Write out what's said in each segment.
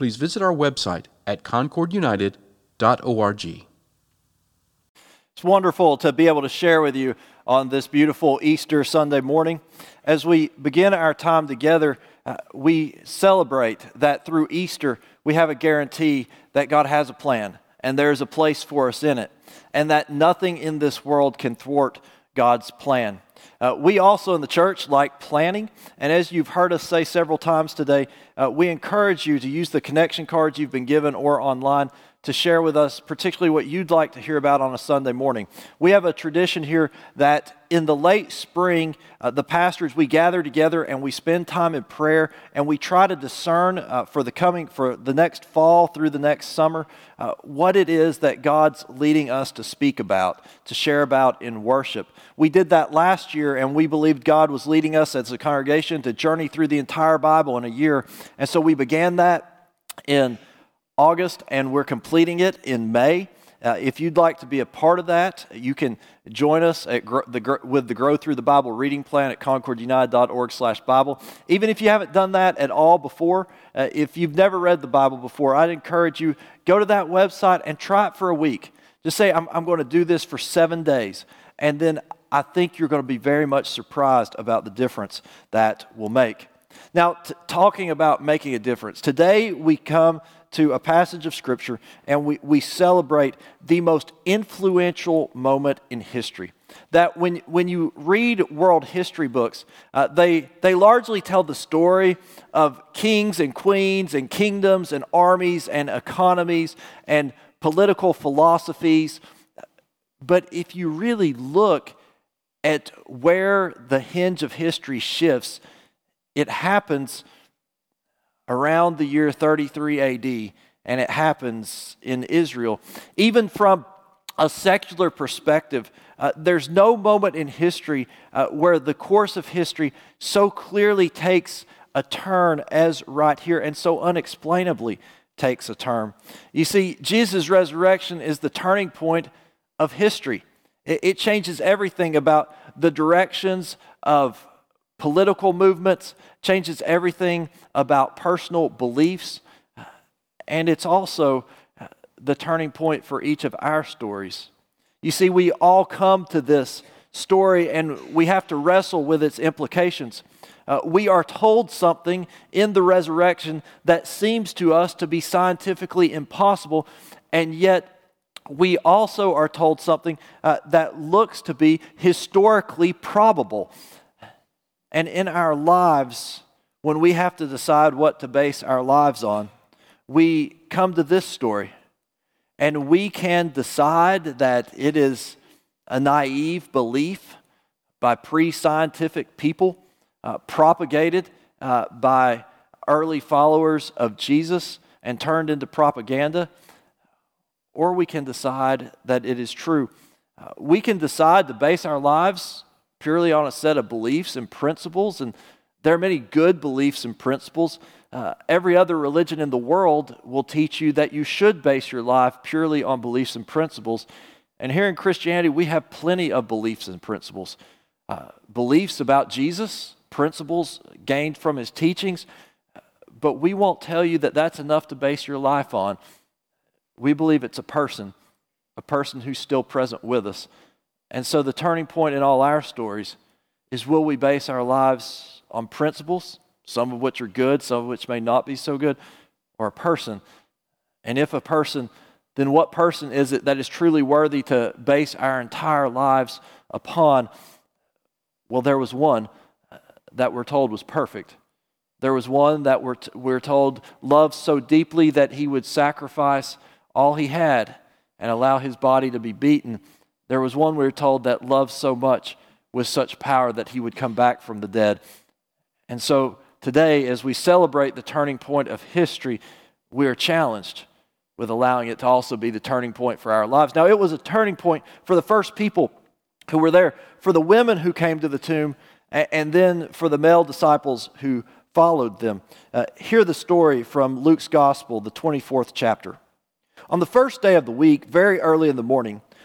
please visit our website at concordunited.org. It's wonderful to be able to share with you on this beautiful Easter Sunday morning. As we begin our time together, uh, we celebrate that through Easter we have a guarantee that God has a plan and there's a place for us in it, and that nothing in this world can thwart God's plan. Uh, we also in the church like planning, and as you've heard us say several times today, uh, we encourage you to use the connection cards you've been given or online to share with us, particularly what you'd like to hear about on a Sunday morning. We have a tradition here that in the late spring, uh, the pastors, we gather together and we spend time in prayer and we try to discern uh, for the coming, for the next fall through the next summer, uh, what it is that God's leading us to speak about, to share about in worship. We did that last year and we believed God was leading us as a congregation to journey through the entire Bible in a year. And so we began that in August, and we're completing it in May. Uh, if you'd like to be a part of that, you can join us at the with the Grow Through the Bible reading plan at concordunited.org slash Bible. Even if you haven't done that at all before, uh, if you've never read the Bible before, I'd encourage you, go to that website and try it for a week. Just say, I'm, I'm going to do this for seven days. And then I think you're going to be very much surprised about the difference that will make. Now, t- talking about making a difference, today we come to a passage of Scripture and we, we celebrate the most influential moment in history. That when, when you read world history books, uh, they, they largely tell the story of kings and queens and kingdoms and armies and economies and political philosophies. But if you really look at where the hinge of history shifts, it happens around the year 33 AD, and it happens in Israel. Even from a secular perspective, uh, there's no moment in history uh, where the course of history so clearly takes a turn as right here and so unexplainably takes a turn. You see, Jesus' resurrection is the turning point of history. It, it changes everything about the directions of political movements, changes everything about personal beliefs, and it's also the turning point for each of our stories. You see, we all come to this story and we have to wrestle with its implications. Uh, we are told something in the resurrection that seems to us to be scientifically impossible, and yet we also are told something uh, that looks to be historically probable. And in our lives, when we have to decide what to base our lives on, we come to this story and we can decide that it is a naive belief by pre scientific people, uh, propagated uh, by early followers of Jesus and turned into propaganda, or we can decide that it is true. Uh, we can decide to base our lives purely on a set of beliefs and principles. And there are many good beliefs and principles. Uh, every other religion in the world will teach you that you should base your life purely on beliefs and principles. And here in Christianity, we have plenty of beliefs and principles. Uh, beliefs about Jesus, principles gained from his teachings, but we won't tell you that that's enough to base your life on. We believe it's a person, a person who's still present with us. And so the turning point in all our stories is will we base our lives on principles, some of which are good, some of which may not be so good, or a person? And if a person, then what person is it that is truly worthy to base our entire lives upon? Well, there was one that we're told was perfect. There was one that we're, t- we're told loved so deeply that he would sacrifice all he had and allow his body to be beaten there was one we were told that loved so much with such power that he would come back from the dead. And so today, as we celebrate the turning point of history, we are challenged with allowing it to also be the turning point for our lives. Now, it was a turning point for the first people who were there, for the women who came to the tomb, and then for the male disciples who followed them. Uh, hear the story from Luke's Gospel, the 24th chapter. On the first day of the week, very early in the morning,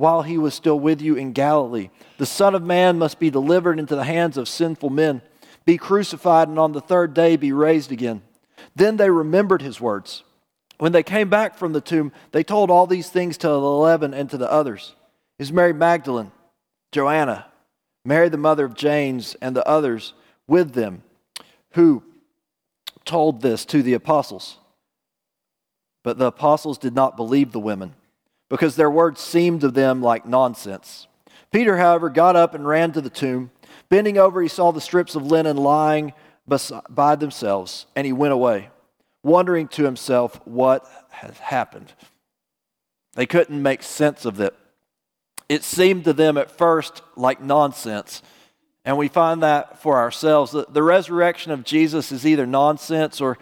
while he was still with you in Galilee The Son of Man must be delivered into the hands of sinful men, be crucified, and on the third day be raised again. Then they remembered his words. When they came back from the tomb, they told all these things to the eleven and to the others. Is Mary Magdalene, Joanna, Mary the mother of James, and the others with them who told this to the apostles. But the apostles did not believe the women because their words seemed to them like nonsense. Peter, however, got up and ran to the tomb. Bending over, he saw the strips of linen lying by themselves, and he went away, wondering to himself what had happened. They couldn't make sense of it. It seemed to them at first like nonsense. And we find that for ourselves. The, the resurrection of Jesus is either nonsense or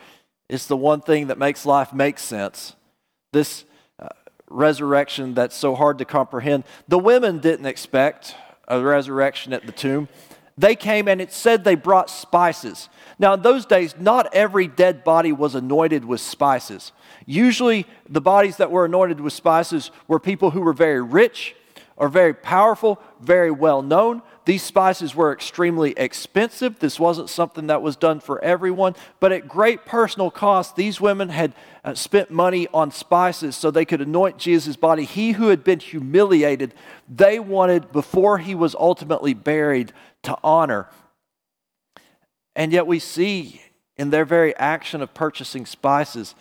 it's the one thing that makes life make sense. This resurrection that's so hard to comprehend. The women didn't expect a resurrection at the tomb. They came and it said they brought spices. Now, in those days, not every dead body was anointed with spices. Usually, the bodies that were anointed with spices were people who were very rich or very powerful, very well known. These spices were extremely expensive. This wasn't something that was done for everyone, but at great personal cost, these women had uh, spent money on spices so they could anoint Jesus' body. He who had been humiliated, they wanted, before he was ultimately buried, to honor. And yet we see in their very action of purchasing spices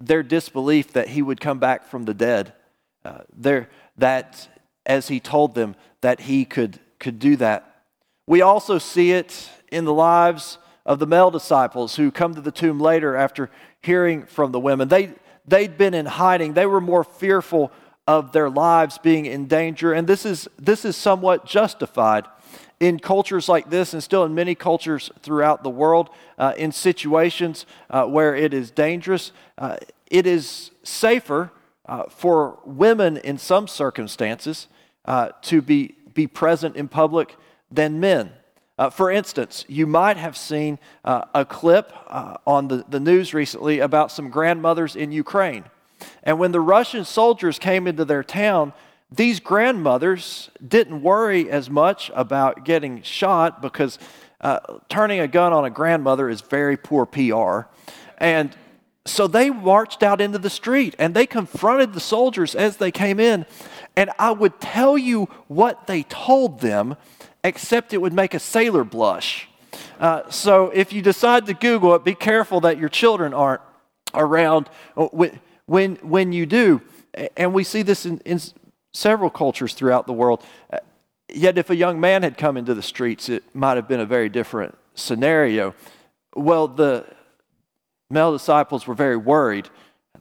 their disbelief that he would come back from the dead. Uh, their, that, as he told them, that he could could do that. We also see it in the lives of the male disciples who come to the tomb later after hearing from the women. They, they'd been in hiding, they were more fearful of their lives being in danger, and this is, this is somewhat justified. In cultures like this, and still in many cultures throughout the world, uh, in situations uh, where it is dangerous, uh, it is safer uh, for women in some circumstances uh, to be be present in public than men. Uh, for instance, you might have seen uh, a clip uh, on the, the news recently about some grandmothers in Ukraine. And when the Russian soldiers came into their town, these grandmothers didn't worry as much about getting shot because uh, turning a gun on a grandmother is very poor PR. And so they marched out into the street and they confronted the soldiers as they came in and I would tell you what they told them, except it would make a sailor blush. Uh, so if you decide to Google it, be careful that your children aren't around uh, when, when you do. And we see this in, in several cultures throughout the world. Uh, yet, if a young man had come into the streets, it might have been a very different scenario. Well, the male disciples were very worried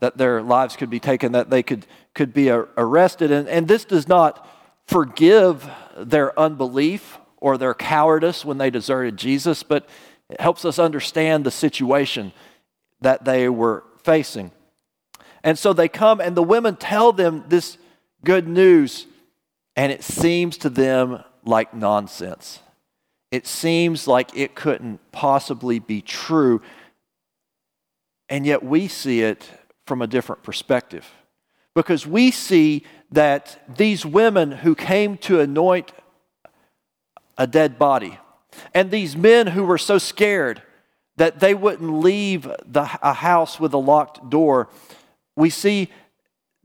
that their lives could be taken, that they could could be arrested. And, and this does not forgive their unbelief or their cowardice when they deserted Jesus, but it helps us understand the situation that they were facing. And so they come, and the women tell them this good news, and it seems to them like nonsense. It seems like it couldn't possibly be true. And yet we see it from a different perspective because we see that these women who came to anoint a dead body and these men who were so scared that they wouldn't leave the, a house with a locked door, we see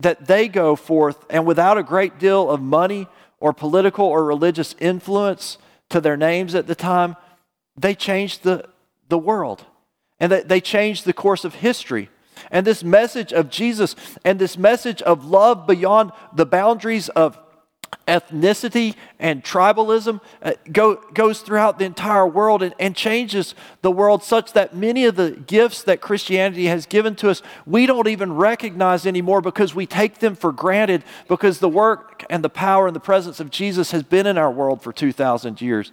that they go forth and without a great deal of money or political or religious influence to their names at the time, they changed the, the world and they, they changed the course of history. And this message of Jesus and this message of love beyond the boundaries of ethnicity and tribalism uh, go, goes throughout the entire world and, and changes the world such that many of the gifts that Christianity has given to us, we don't even recognize anymore because we take them for granted because the work and the power and the presence of Jesus has been in our world for 2,000 years.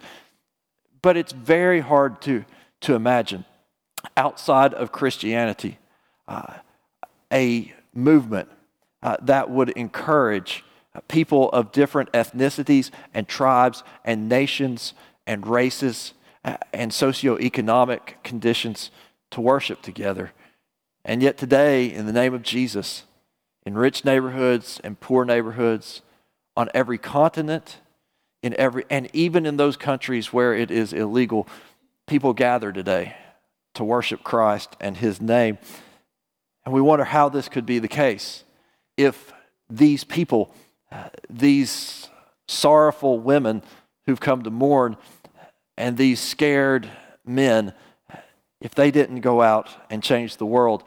But it's very hard to, to imagine outside of Christianity uh, a movement uh, that would encourage people of different ethnicities and tribes and nations and races uh, and socioeconomic conditions to worship together. And yet, today, in the name of Jesus, in rich neighborhoods and poor neighborhoods, on every continent, in every, and even in those countries where it is illegal, people gather today to worship Christ and His name. And we wonder how this could be the case if these people these sorrowful women who've come to mourn and these scared men, if they didn't go out and change the world,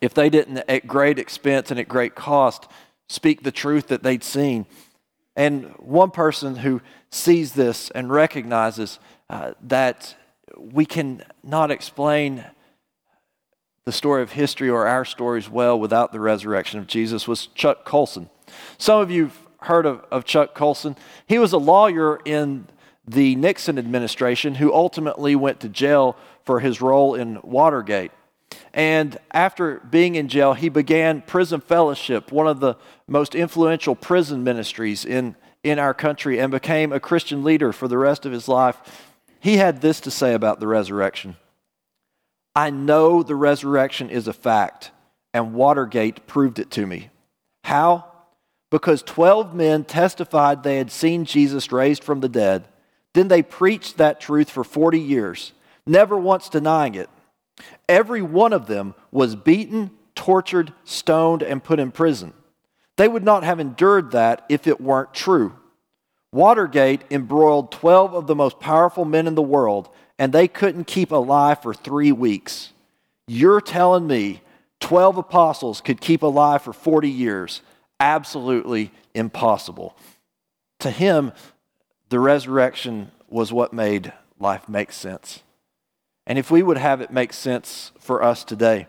if they didn't, at great expense and at great cost, speak the truth that they'd seen. And one person who sees this and recognizes uh, that we can not explain the story of history or our stories well without the resurrection of Jesus was Chuck Colson. Some of you have heard of, of Chuck Colson. He was a lawyer in the Nixon administration who ultimately went to jail for his role in Watergate. And after being in jail, he began Prison Fellowship, one of the most influential prison ministries in, in our country, and became a Christian leader for the rest of his life. He had this to say about the resurrection I know the resurrection is a fact, and Watergate proved it to me. How? because 12 men testified they had seen Jesus raised from the dead. Then they preached that truth for 40 years, never once denying it. Every one of them was beaten, tortured, stoned, and put in prison. They would not have endured that if it weren't true. Watergate embroiled 12 of the most powerful men in the world, and they couldn't keep alive for three weeks. You're telling me 12 apostles could keep alive for 40 years absolutely impossible. To him, the resurrection was what made life make sense. And if we would have it make sense for us today,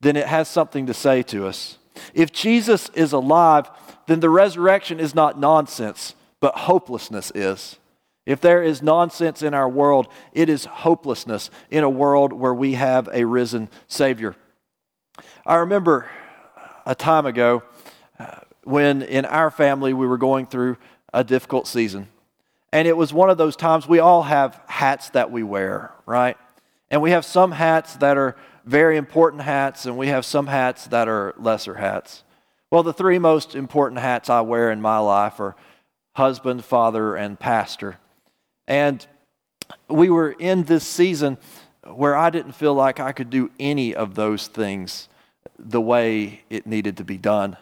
then it has something to say to us. If Jesus is alive, then the resurrection is not nonsense, but hopelessness is. If there is nonsense in our world, it is hopelessness in a world where we have a risen Savior. I remember a time ago, uh, when in our family we were going through a difficult season. And it was one of those times we all have hats that we wear, right? And we have some hats that are very important hats, and we have some hats that are lesser hats. Well, the three most important hats I wear in my life are husband, father, and pastor. And we were in this season where I didn't feel like I could do any of those things the way it needed to be done.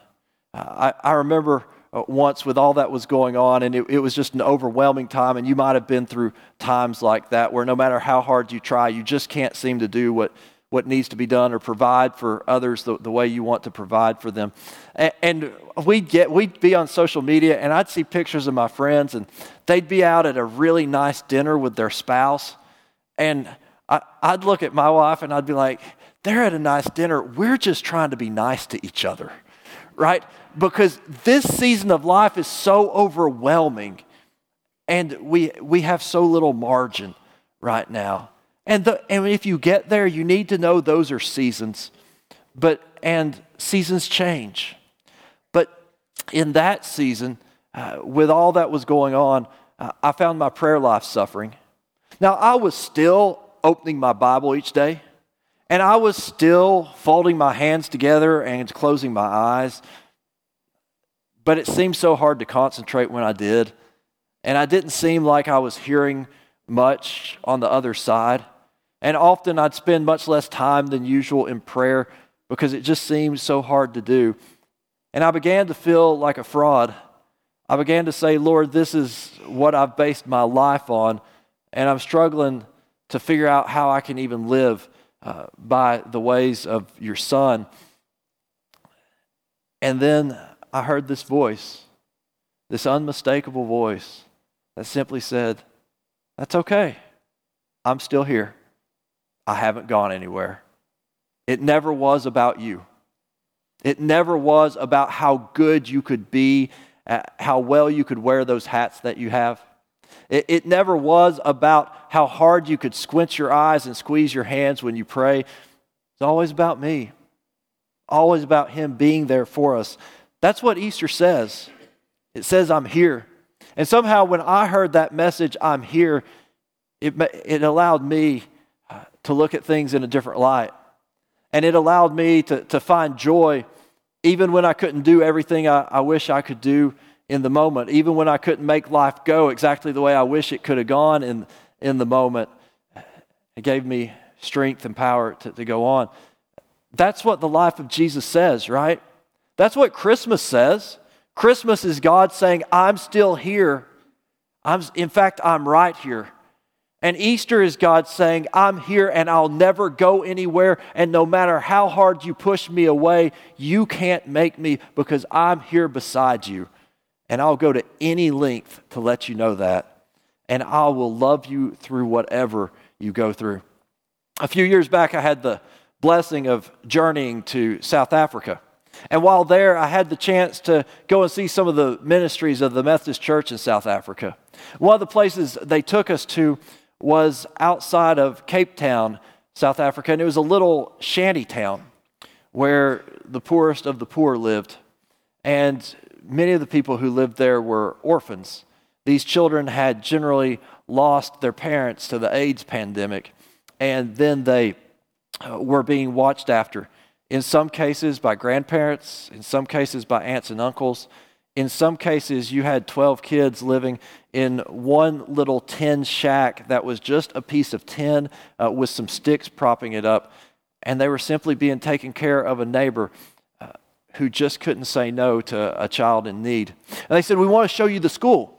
I, I remember uh, once with all that was going on, and it, it, was just an overwhelming time. And you might have been through times like that where no matter how hard you try, you just can't seem to do what, what needs to be done or provide for others the, the way you want to provide for them. And, and we'd, get, we'd be on social media, and I'd see pictures of my friends, and they'd be out at a really nice dinner with their spouse. And I, I'd look at my wife, and I'd be like, they're at a nice dinner. We're just trying to be nice to each other right? Because this season of life is so overwhelming and we, we have so little margin right now. And, the, and if you get there, you need to know those are seasons. But, and seasons change. But in that season, uh, with all that was going on, uh, I found my prayer life suffering. Now, I was still opening my Bible each day. And I was still folding my hands together and closing my eyes. But it seemed so hard to concentrate when I did. And I didn't seem like I was hearing much on the other side. And often I'd spend much less time than usual in prayer because it just seemed so hard to do. And I began to feel like a fraud. I began to say, Lord, this is what I've based my life on, and I'm struggling to figure out how I can even live uh, by the ways of your son. And then I heard this voice, this unmistakable voice that simply said, That's okay. I'm still here. I haven't gone anywhere. It never was about you. It never was about how good you could be, uh, how well you could wear those hats that you have. It, it never was about how hard you could squint your eyes and squeeze your hands when you pray. It's always about me, always about Him being there for us. That's what Easter says. It says, I'm here. And somehow, when I heard that message, I'm here, it, it allowed me to look at things in a different light. And it allowed me to, to find joy even when I couldn't do everything I, I wish I could do in the moment, even when I couldn't make life go exactly the way I wish it could have gone in, in the moment. It gave me strength and power to, to go on. That's what the life of Jesus says, right? That's what Christmas says. Christmas is God saying, I'm still here. I'm, in fact, I'm right here. And Easter is God saying, I'm here and I'll never go anywhere. And no matter how hard you push me away, you can't make me because I'm here beside you. And I'll go to any length to let you know that. And I will love you through whatever you go through. A few years back, I had the blessing of journeying to South Africa. And while there, I had the chance to go and see some of the ministries of the Methodist Church in South Africa. One of the places they took us to was outside of Cape Town, South Africa, and it was a little shanty town where the poorest of the poor lived. And many of the people who lived there were orphans. These children had generally lost their parents to the AIDS pandemic, and then they uh, were being watched after. In some cases, by grandparents, in some cases, by aunts and uncles. In some cases, you had 12 kids living in one little tin shack that was just a piece of tin uh, with some sticks propping it up. And they were simply being taken care of a neighbor uh, who just couldn't say no to a child in need. And they said, We want to show you the school.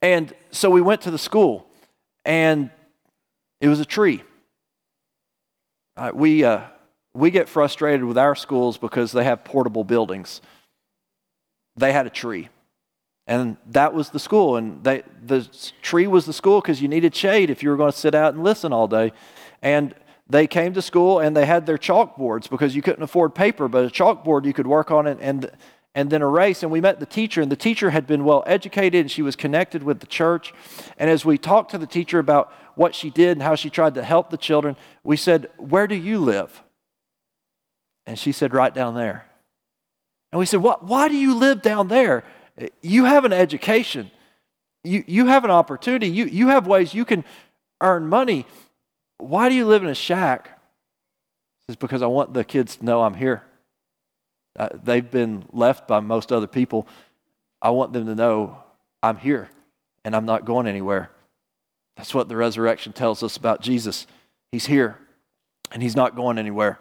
And so we went to the school, and it was a tree. Uh, we, uh, we get frustrated with our schools because they have portable buildings they had a tree. And that was the school. And they, the tree was the school because you needed shade if you were going to sit out and listen all day. And they came to school and they had their chalkboards because you couldn't afford paper, but a chalkboard you could work on it and, and then erase. And we met the teacher, and the teacher had been well educated and she was connected with the church. And as we talked to the teacher about what she did and how she tried to help the children, we said, Where do you live? And she said, Right down there. And we said, Why do you live down there? You have an education, you, you have an opportunity, you, you have ways you can earn money. Why do you live in a shack? It's because I want the kids to know I'm here. Uh, they've been left by most other people. I want them to know I'm here and I'm not going anywhere. That's what the resurrection tells us about Jesus. He's here and he's not going anywhere.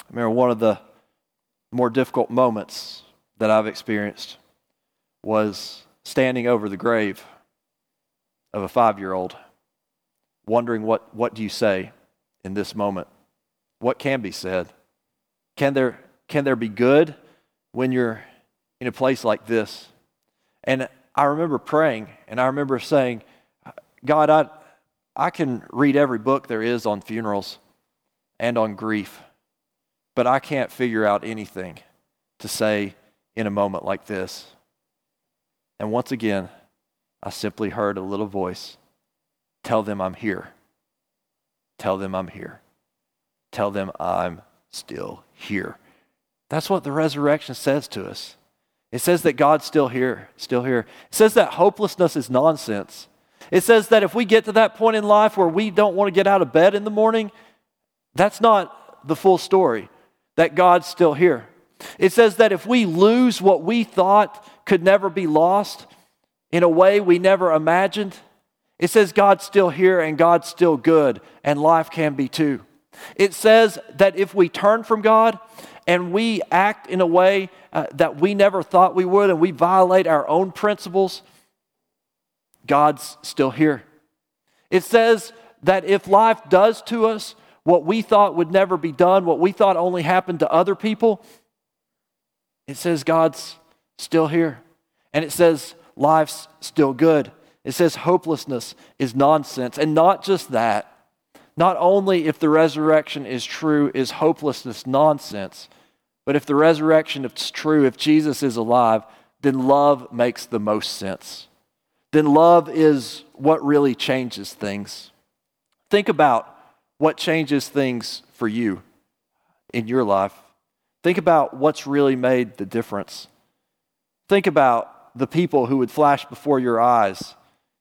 I remember one of the more difficult moments that I've experienced was standing over the grave of a five year old, wondering what, what do you say in this moment? What can be said? Can there, can there be good when you're in a place like this? And I remember praying and I remember saying, God, I, I can read every book there is on funerals and on grief. But I can't figure out anything to say in a moment like this. And once again, I simply heard a little voice tell them I'm here. Tell them I'm here. Tell them I'm still here. That's what the resurrection says to us. It says that God's still here, still here. It says that hopelessness is nonsense. It says that if we get to that point in life where we don't want to get out of bed in the morning, that's not the full story that God's still here. It says that if we lose what we thought could never be lost in a way we never imagined, it says God's still here and God's still good and life can be too. It says that if we turn from God and we act in a way uh, that we never thought we would and we violate our own principles, God's still here. It says that if life does to us what we thought would never be done, what we thought only happened to other people, it says God's still here. And it says life's still good. It says hopelessness is nonsense. And not just that, not only if the resurrection is true, is hopelessness nonsense, but if the resurrection is true, if Jesus is alive, then love makes the most sense. Then love is what really changes things. Think about what changes things for you in your life. Think about what's really made the difference. Think about the people who would flash before your eyes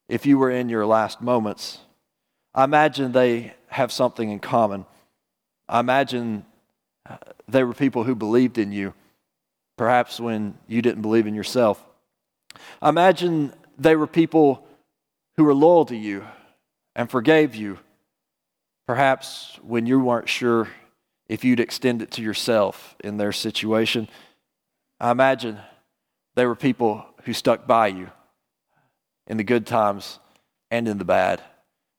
if you were in your last moments. I imagine they have something in common. I imagine uh, they were people who believed in you, perhaps when you didn't believe in yourself. I imagine they were people who were loyal to you and forgave you, perhaps when you weren't sure if you'd extend it to yourself in their situation. I imagine they were people who stuck by you in the good times and in the bad,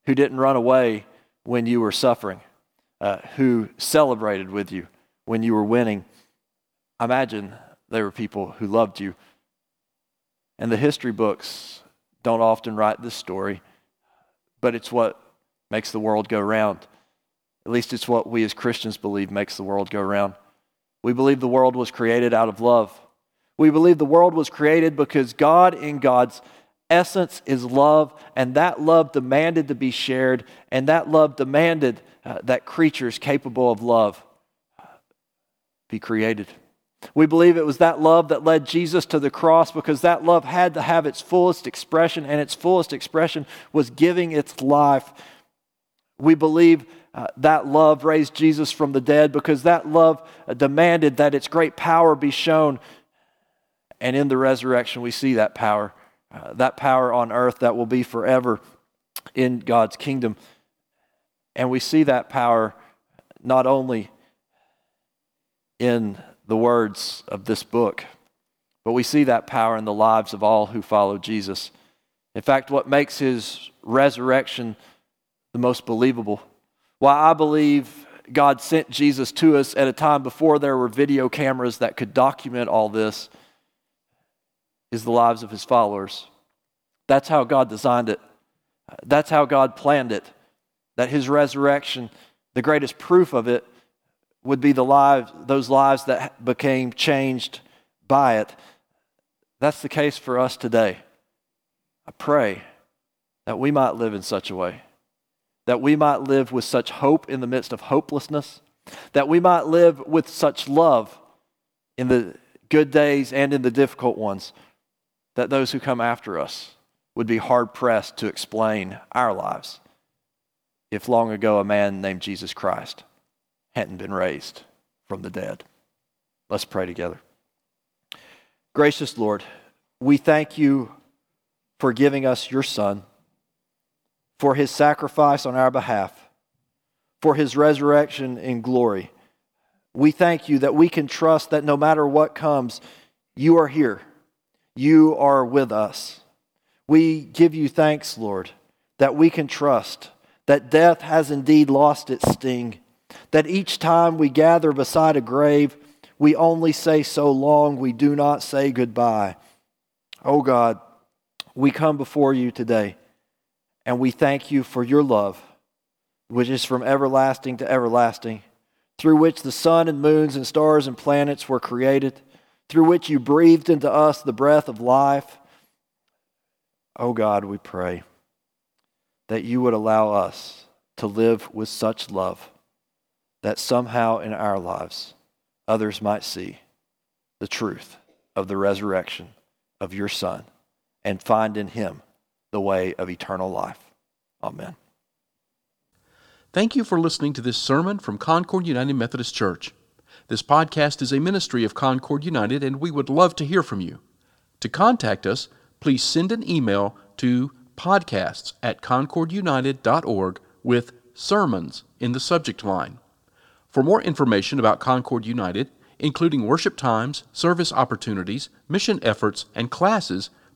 who didn't run away when you were suffering, uh, who celebrated with you when you were winning. I imagine they were people who loved you. And the history books don't often write this story, but it's what makes the world go round. At least it's what we as Christians believe makes the world go round. We believe the world was created out of love. We believe the world was created because God, in God's essence, is love, and that love demanded to be shared, and that love demanded uh, that creatures capable of love be created. We believe it was that love that led Jesus to the cross because that love had to have its fullest expression, and its fullest expression was giving its life. We believe uh, that love raised Jesus from the dead because that love uh, demanded that its great power be shown. And in the resurrection, we see that power, uh, that power on earth that will be forever in God's kingdom. And we see that power not only in the words of this book. But we see that power in the lives of all who follow Jesus. In fact, what makes his resurrection the most believable, why I believe God sent Jesus to us at a time before there were video cameras that could document all this, is the lives of his followers. That's how God designed it. That's how God planned it. That his resurrection, the greatest proof of it, would be the lives, those lives that became changed by it. That's the case for us today. I pray that we might live in such a way, that we might live with such hope in the midst of hopelessness, that we might live with such love in the good days and in the difficult ones, that those who come after us would be hard pressed to explain our lives if long ago a man named Jesus Christ hadn't been raised from the dead. Let's pray together. Gracious Lord, we thank you for giving us your Son, for his sacrifice on our behalf, for his resurrection in glory. We thank you that we can trust that no matter what comes, you are here. You are with us. We give you thanks, Lord, that we can trust that death has indeed lost its sting that each time we gather beside a grave, we only say so long, we do not say goodbye. Oh God, we come before you today and we thank you for your love, which is from everlasting to everlasting, through which the sun and moons and stars and planets were created, through which you breathed into us the breath of life. Oh God, we pray that you would allow us to live with such love that somehow in our lives others might see the truth of the resurrection of your Son and find in him the way of eternal life. Amen. Thank you for listening to this sermon from Concord United Methodist Church. This podcast is a ministry of Concord United, and we would love to hear from you. To contact us, please send an email to podcasts at concordunited.org with sermons in the subject line. For more information about Concord United, including worship times, service opportunities, mission efforts, and classes,